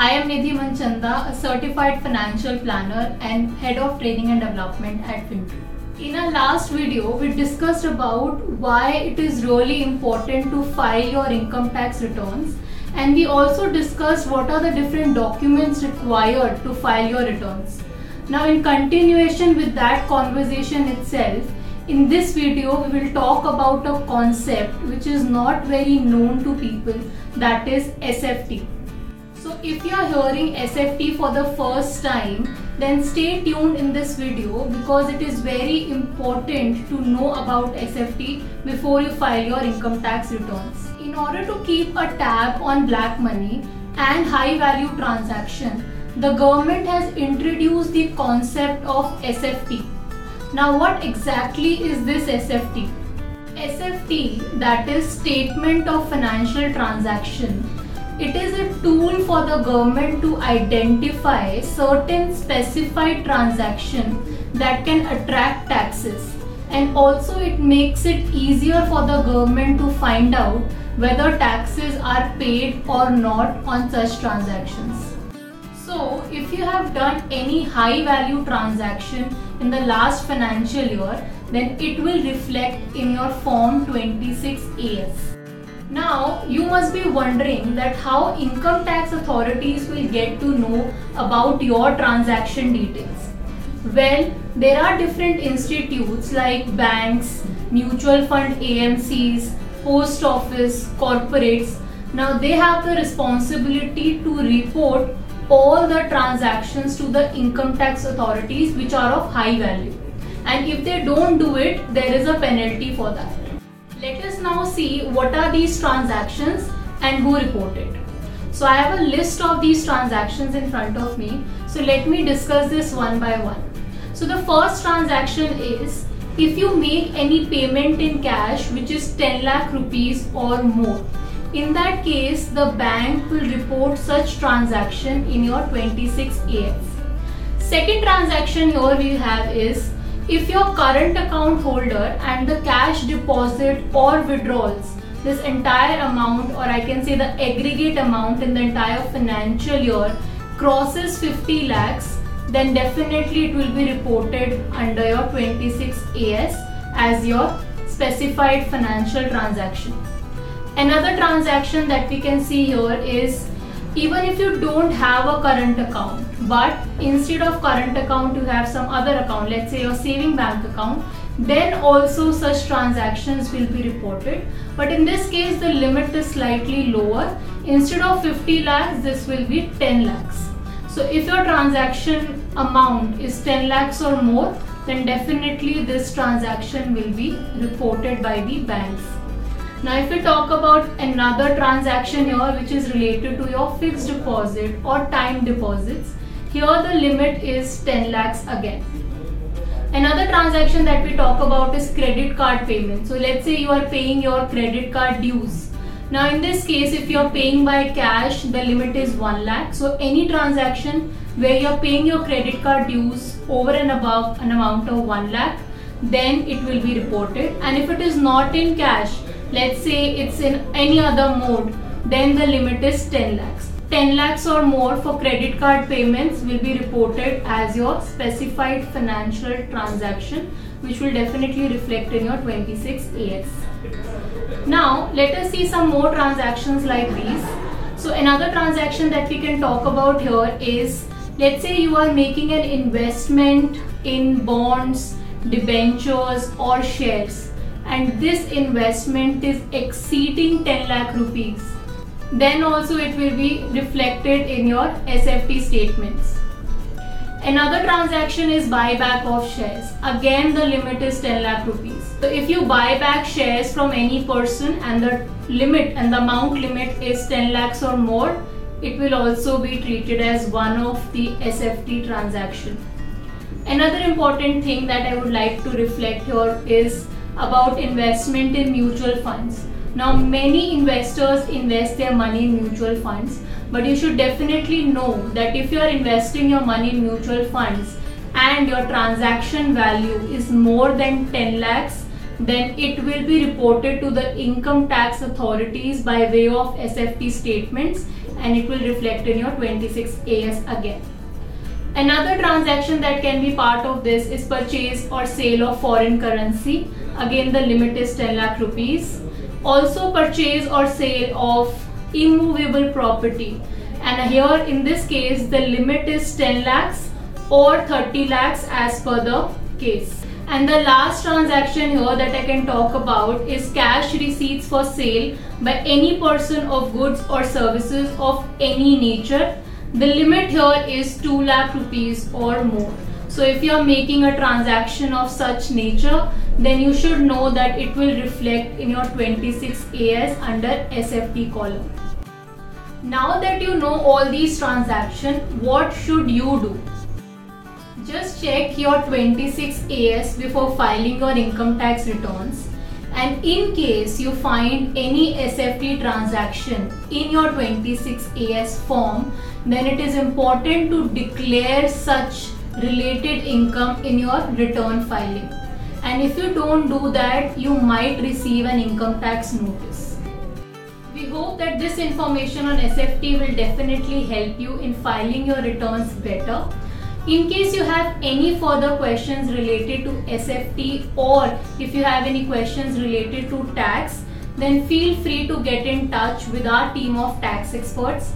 I am Nidhi Manchanda, a certified financial planner and head of training and development at Fintoo. In our last video, we discussed about why it is really important to file your income tax returns and we also discussed what are the different documents required to file your returns. Now in continuation with that conversation itself, in this video we will talk about a concept which is not very known to people that is SFT. So if you are hearing SFT for the first time, then stay tuned in this video because it is very important to know about SFT before you file your income tax returns. In order to keep a tab on black money and high value transaction, the government has introduced the concept of SFT. Now what exactly is this SFT? SFT that is statement of financial transaction it is a tool for the government to identify certain specified transactions that can attract taxes and also it makes it easier for the government to find out whether taxes are paid or not on such transactions. So if you have done any high value transaction in the last financial year then it will reflect in your form 26 AS. Now, you must be wondering that how income tax authorities will get to know about your transaction details. Well, there are different institutes like banks, mutual fund AMCs, post office, corporates. Now, they have the responsibility to report all the transactions to the income tax authorities which are of high value. And if they don't do it, there is a penalty for that. Let us now see what are these transactions and who reported. So I have a list of these transactions in front of me. So let me discuss this one by one. So the first transaction is if you make any payment in cash which is 10 lakh rupees or more. In that case, the bank will report such transaction in your 26 AS. Second transaction here we have is if your current account holder and the cash deposit or withdrawals, this entire amount or I can say the aggregate amount in the entire financial year crosses 50 lakhs, then definitely it will be reported under your 26 AS as your specified financial transaction. Another transaction that we can see here is even if you don't have a current account but instead of current account you have some other account let's say your saving bank account then also such transactions will be reported. But in this case the limit is slightly lower. Instead of 50 lakhs this will be 10 lakhs. So if your transaction amount is 10 lakhs or more then definitely this transaction will be reported by the banks now if we talk about another transaction here which is related to your fixed deposit or time deposits, here the limit is 10 lakhs again. Another transaction that we talk about is credit card payment. So let's say you are paying your credit card dues. Now in this case if you are paying by cash the limit is 1 lakh. So any transaction where you are paying your credit card dues over and above an amount of 1 lakh then it will be reported and if it is not in cash let's say it's in any other mode then the limit is 10 lakhs 10 lakhs or more for credit card payments will be reported as your specified financial transaction which will definitely reflect in your 26 AS. Now let us see some more transactions like these. So another transaction that we can talk about here is let's say you are making an investment in bonds, debentures or shares and this investment is exceeding 10 lakh rupees then also it will be reflected in your SFT statements. Another transaction is buyback of shares. Again the limit is 10 lakh rupees. So if you buy back shares from any person and the limit and the amount limit is 10 lakhs or more, it will also be treated as one of the SFT transaction. Another important thing that I would like to reflect here is about investment in mutual funds. Now, many investors invest their money in mutual funds, but you should definitely know that if you are investing your money in mutual funds and your transaction value is more than 10 lakhs, then it will be reported to the income tax authorities by way of SFT statements and it will reflect in your 26 AS again. Another transaction that can be part of this is purchase or sale of foreign currency. Again, the limit is 10 lakh rupees. Also, purchase or sale of immovable property. And here, in this case, the limit is 10 lakhs or 30 lakhs as per the case. And the last transaction here that I can talk about is cash receipts for sale by any person of goods or services of any nature the limit here is 2 lakh rupees or more. So if you are making a transaction of such nature, then you should know that it will reflect in your 26 AS under SFT column. Now that you know all these transactions, what should you do? Just check your 26 AS before filing your income tax returns and in case you find any SFT transaction in your 26 AS form then it is important to declare such related income in your return filing and if you don't do that you might receive an income tax notice. We hope that this information on SFT will definitely help you in filing your returns better in case you have any further questions related to SFT or if you have any questions related to tax, then feel free to get in touch with our team of tax experts.